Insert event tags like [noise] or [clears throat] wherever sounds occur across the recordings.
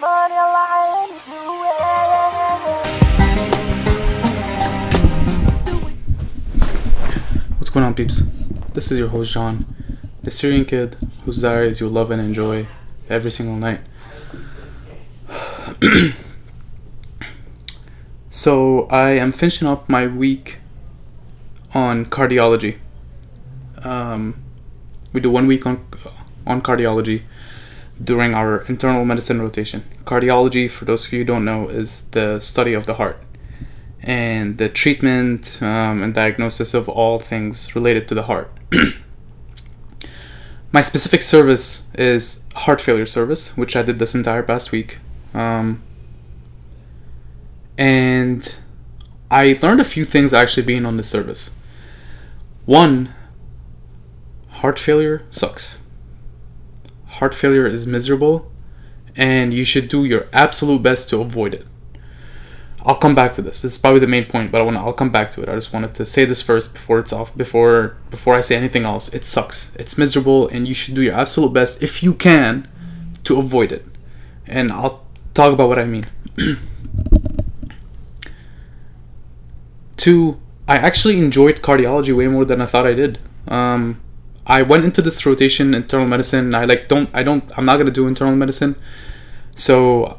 What's going on, peeps? This is your host, John, the Syrian kid whose diaries you love and enjoy every single night. [clears throat] so, I am finishing up my week on cardiology. Um, we do one week on on cardiology during our internal medicine rotation. Cardiology, for those of you who don't know, is the study of the heart and the treatment um, and diagnosis of all things related to the heart. [clears throat] My specific service is heart failure service, which I did this entire past week. Um, and I learned a few things actually being on this service. One, heart failure sucks. Heart failure is miserable, and you should do your absolute best to avoid it. I'll come back to this. This is probably the main point, but I want I'll come back to it. I just wanted to say this first before it's off before before I say anything else. It sucks. It's miserable and you should do your absolute best if you can to avoid it. And I'll talk about what I mean. [clears throat] Two, I actually enjoyed cardiology way more than I thought I did. Um, I went into this rotation internal medicine. And I like don't I don't I'm not gonna do internal medicine. So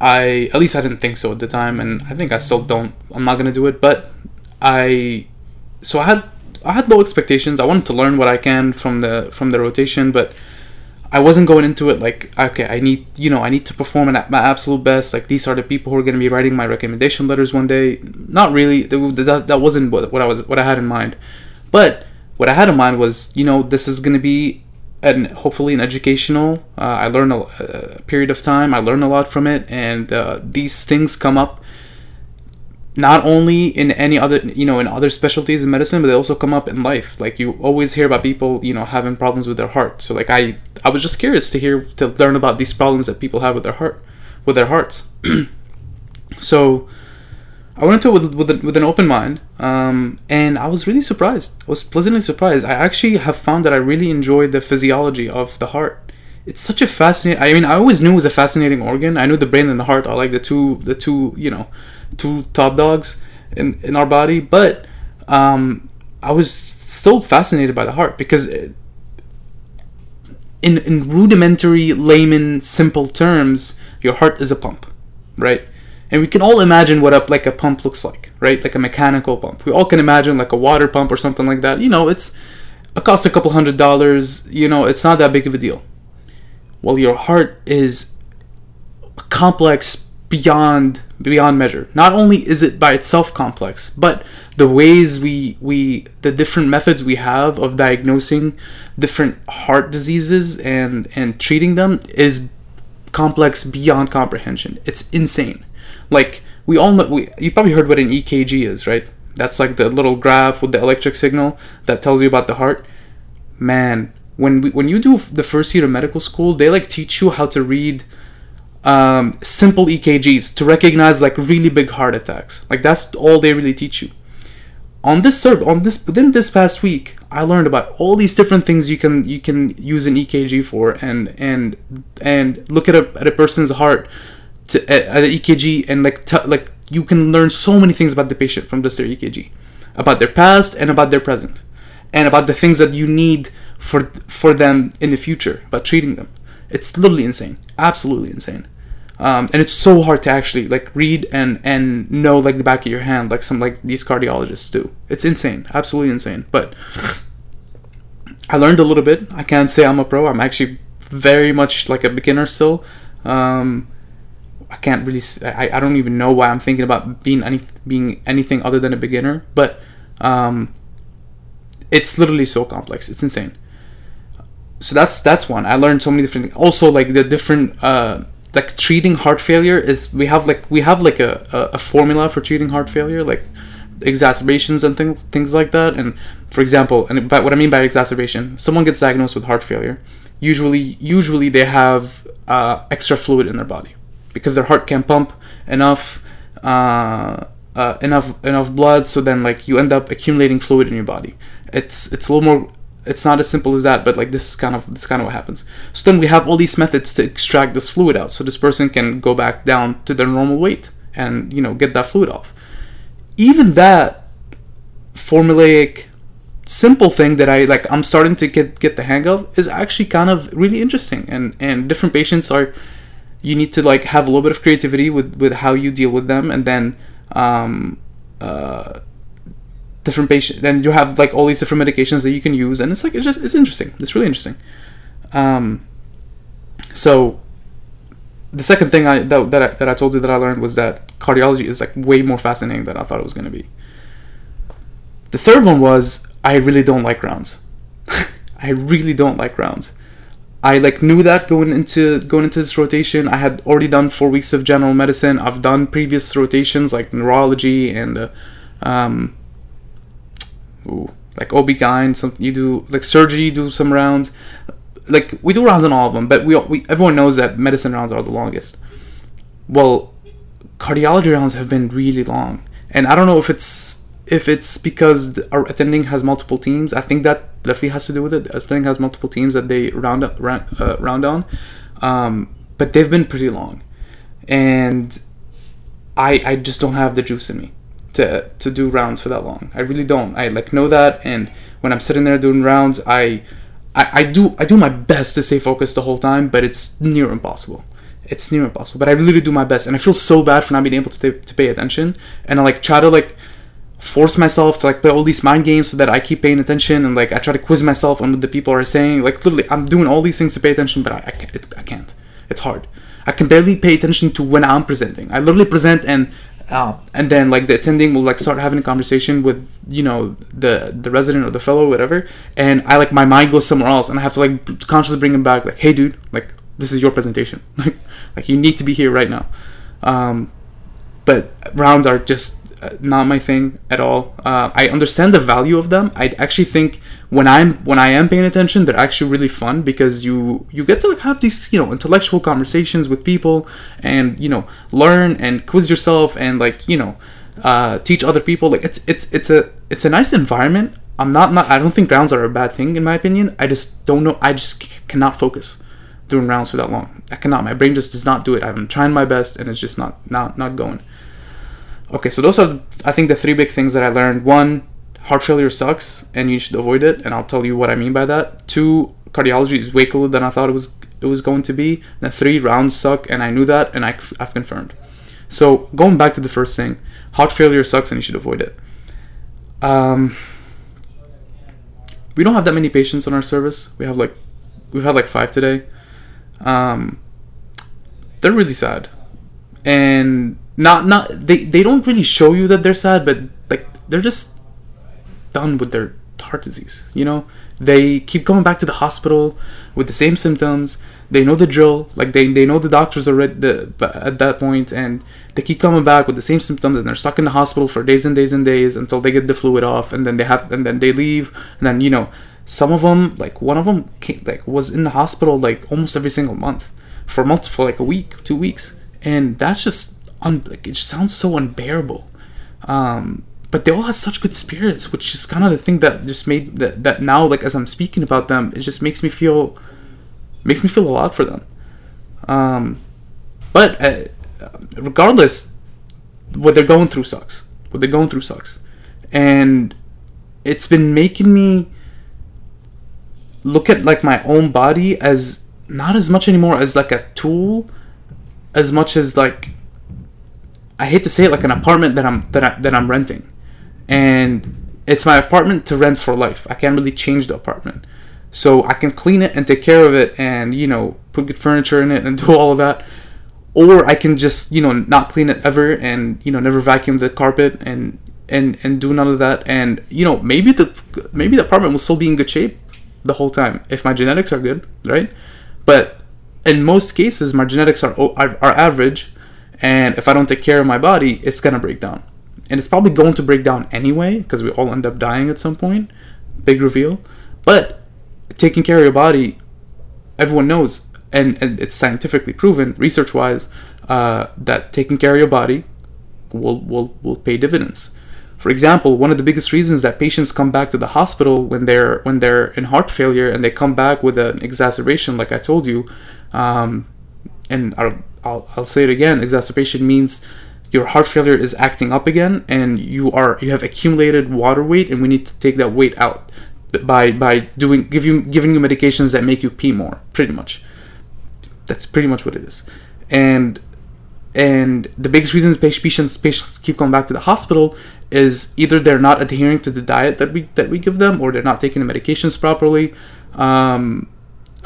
I at least I didn't think so at the time, and I think I still don't. I'm not gonna do it, but I so I had I had low expectations. I wanted to learn what I can from the from the rotation, but I wasn't going into it like okay, I need you know I need to perform at my absolute best. Like these are the people who are gonna be writing my recommendation letters one day. Not really. That that wasn't what what I was what I had in mind, but what I had in mind was you know this is gonna be and hopefully an educational. Uh, I learned a, a, period of time. I learned a lot from it, and uh, these things come up not only in any other, you know, in other specialties in medicine, but they also come up in life. Like you always hear about people, you know, having problems with their heart. So like I, I was just curious to hear to learn about these problems that people have with their heart, with their hearts. [clears throat] so I went into it with with, with an open mind, um, and I was really surprised. I was pleasantly surprised. I actually have found that I really enjoy the physiology of the heart. It's such a fascinating. I mean, I always knew it was a fascinating organ. I knew the brain and the heart are like the two the two you know two top dogs in in our body, but um, I was still fascinated by the heart because. It, in, in rudimentary layman simple terms your heart is a pump right and we can all imagine what up like a pump looks like right? Like a mechanical pump. We all can imagine like a water pump or something like that. You know it's it costs a couple hundred dollars. You know it's not that big of a deal. Well your heart is complex beyond beyond measure. Not only is it by itself complex but the ways we we the different methods we have of diagnosing different heart diseases and and treating them is complex beyond comprehension. It's insane like we all know, we, you probably heard what an EKG is, right? That's like the little graph with the electric signal that tells you about the heart. Man, when we, when you do the first year of medical school, they like teach you how to read um, simple EKGs to recognize like really big heart attacks. Like that's all they really teach you. On this serve on this within this past week, I learned about all these different things you can you can use an EKG for and and and look at a at a person's heart to at, the EKG and like t- like you can learn so many things about the patient from just their EKG, about their past and about their present, and about the things that you need for for them in the future about treating them. It's literally insane, absolutely insane, um, and it's so hard to actually like read and and know like the back of your hand like some like these cardiologists do. It's insane, absolutely insane. But I learned a little bit. I can't say I'm a pro. I'm actually very much like a beginner still. Um, I can't really. I, I don't even know why I'm thinking about being any being anything other than a beginner. But um, it's literally so complex. It's insane. So that's that's one. I learned so many different. Things. Also, like the different uh, like treating heart failure is we have like we have like a, a, a formula for treating heart failure like exacerbations and things things like that. And for example, and by, what I mean by exacerbation, someone gets diagnosed with heart failure. Usually, usually they have uh, extra fluid in their body because their heart can't pump enough uh, uh, enough enough blood so then like you end up accumulating fluid in your body it's it's a little more it's not as simple as that, but like this is kind of this is kind of what happens. So then we have all these methods to extract this fluid out, so this person can go back down to their normal weight and you know get that fluid off. Even that formulaic, simple thing that I like, I'm starting to get get the hang of is actually kind of really interesting, and and different patients are. You need to like have a little bit of creativity with with how you deal with them, and then um, uh, different patients then you have like all these different medications that you can use and it's like it's just it's interesting. It's really interesting. Um so the second thing i that, that I, that I told you that i learned was that cardiology is like way more fascinating than i thought it was going to be. The third one was i really don't like rounds. [laughs] I really don't like rounds I like knew that going into going into this rotation. I had already done four weeks of general medicine. I've done previous rotations like neurology and uh, um, ooh, like OB-GYN. Some you do like surgery. You do some rounds. Like we do rounds on all of them, but we, we everyone knows that medicine rounds are the longest. Well, cardiology rounds have been really long, and I don't know if it's if it's because our attending has multiple teams, I think that definitely has to do with it. Attending has multiple teams that they round up, round, uh, round on, um, but they've been pretty long, and I I just don't have the juice in me to to do rounds for that long. I really don't. I like know that, and when I'm sitting there doing rounds, I I, I do I do my best to stay focused the whole time, but it's near impossible. It's near impossible. But i really do my best. And i feel so bad for not being able to, t- to pay attention. And i like try to like force myself to like play all these mind games so that I keep paying attention and like I try to quiz myself on what the people are saying. Like literally, I'm doing all these things to pay attention, but I, I can't. It, I can't. It's hard. I can barely pay attention to when I'm presenting. I literally present and uh, and then like the attending will like start having a conversation with you know the the resident or the fellow whatever, and I like my mind goes somewhere else, and I have to like consciously bring him back. Like, hey, dude, like this is your presentation. [laughs] Like, like you need to be here right now. Um, but rounds are just not my thing at all. Uh, I understand the value of them. I actually think when I'm when I am paying attention, they're actually really fun because you you get to like have these you know intellectual conversations with people and you know learn and quiz yourself and like you know uh, teach other people. Like it's it's it's a it's a nice environment. I'm not not I don't think rounds are a bad thing in my opinion. I just don't know. I just c- cannot focus doing rounds for that long. I cannot. My brain just does not do it. I'm trying my best and it's just not not not going. Okay, so those are, I think, the three big things that I learned. One, heart failure sucks, and you should avoid it, and I'll tell you what I mean by that. Two, cardiology is way cooler than I thought it was it was going to be. And three, rounds suck, and I knew that, and I, I've confirmed. So going back to the first thing, heart failure sucks, and you should avoid it. Um, we don't have that many patients on our service. We have like, we've had like five today. Um, they're really sad, and not not they they don't really show you that they're sad but like they're just done with their heart disease you know? They keep coming back to the hospital with the same symptoms. They know the drill. Like they, they know the doctors are at, the, at that point and they keep coming back with the same symptoms and they're stuck in the hospital for days and days and days until they get the fluid off and then they have and then they leave. And then you know some of them like one of them came, like was in the hospital like almost every single month for months for like a week two weeks. And that's just un- like, it sounds so unbearable. Um, but they all had such good spirits, which is kind of the thing that just made that that now like as I'm speaking about them, it just makes me feel makes me feel a lot for them. Um, but uh, regardless, what they're going through sucks. What they're going through sucks, and it's been making me look at like my own body as not as much anymore as like a tool, as much as like I hate to say it, like an apartment that I'm that I, that I'm renting, and it's my apartment to rent for life. I can't really change the apartment, so I can clean it and take care of it, and you know put good furniture in it and [laughs] do all of that, or I can just you know not clean it ever and you know never vacuum the carpet and and and do none of that, and you know maybe the maybe the apartment will still be in good shape the whole time if my genetics are good, right? But in most cases, my genetics are are, are average and if I don't take care of my body, it's gonna break down. And it's probably going to break down anyway, because we all end up dying at some point. Big reveal. But taking care of your body, everyone knows, and, and it's scientifically proven, research wise, uh, that taking care of your body will, will, will pay dividends. For example, one of the biggest reasons that patients come back to the hospital when they're when they're in heart failure and they come back with an exacerbation, like I told you, um, and I'll, I'll, I'll say it again, exacerbation means your heart failure is acting up again and you are you have accumulated water weight and we need to take that weight out by by doing give you giving you medications that make you pee more pretty much. That's pretty much what it is. And and the biggest reasons patients patients keep coming back to the hospital is either they're not adhering to the diet that we that we give them or they're not taking the medications properly. Um,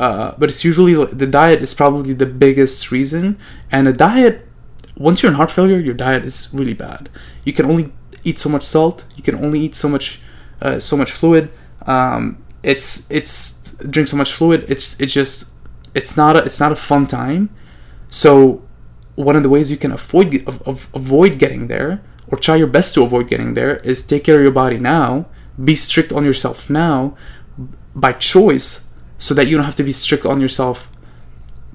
uh, but it's usually the diet is probably the biggest reason. And a diet once you're in heart failure your diet is really bad. You can only eat so much salt. You can only eat so much uh, so much fluid. Um, it's it's drink so much fluid. It's it's just it's not a it's not a fun time. So one of the ways you can avoid avoid getting there or try your best to avoid getting there is take care of your body now. Be strict on yourself now. By choice so that you don't have to be strict on yourself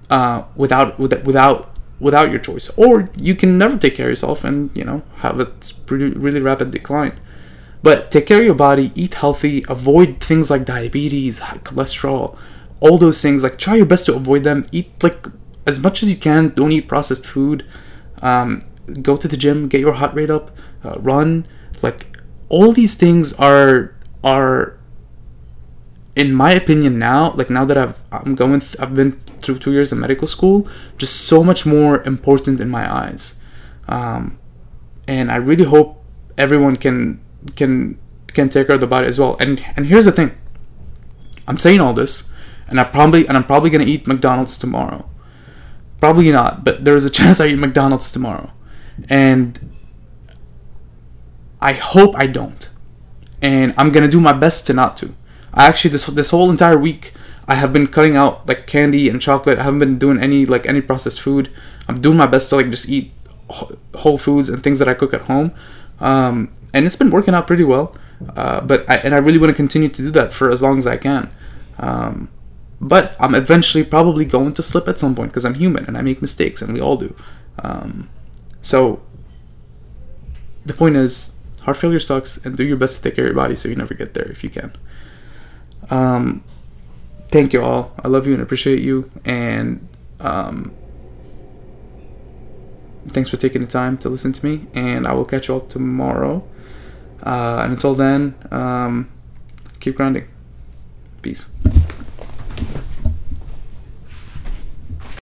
uh, without without without your choice. Or you can never take care of yourself and you know have a pretty really rapid decline. But take care of your body eat healthy avoid things like diabetes cholesterol all those things. Like try your best to avoid them. Eat like as much as you can. Don't eat processed food. Um, go to the gym. Get your heart rate up. Uh, run. Like all these things are are in my opinion now like now that i've i'm going th- i've been through two years of medical school just so much more important in my eyes. Um, and i really hope everyone can can can take care of the body as well. And and here's the thing. I'm saying all this and i probably and i'm probably going to eat mcdonald's tomorrow. Probably not but there's a [laughs] chance i eat mcdonald's tomorrow. And i hope i don't. And i'm going to do my best to not to I actually this this whole entire week I have been cutting out like candy and chocolate. I haven't been doing any like any processed food. I'm doing my best to like just eat whole foods and things that I cook at home, um, and it's been working out pretty well. Uh, but I, and I really want to continue to do that for as long as I can. Um, but I'm eventually probably going to slip at some point because I'm human and I make mistakes and we all do. Um, so the point is, heart failure sucks, and do your best to take care of your body so you never get there if you can. Um, thank you all. I love you and appreciate you. And um, thanks for taking the time to listen to me. And I will catch you all tomorrow. Uh, and until then, um, keep grinding. Peace.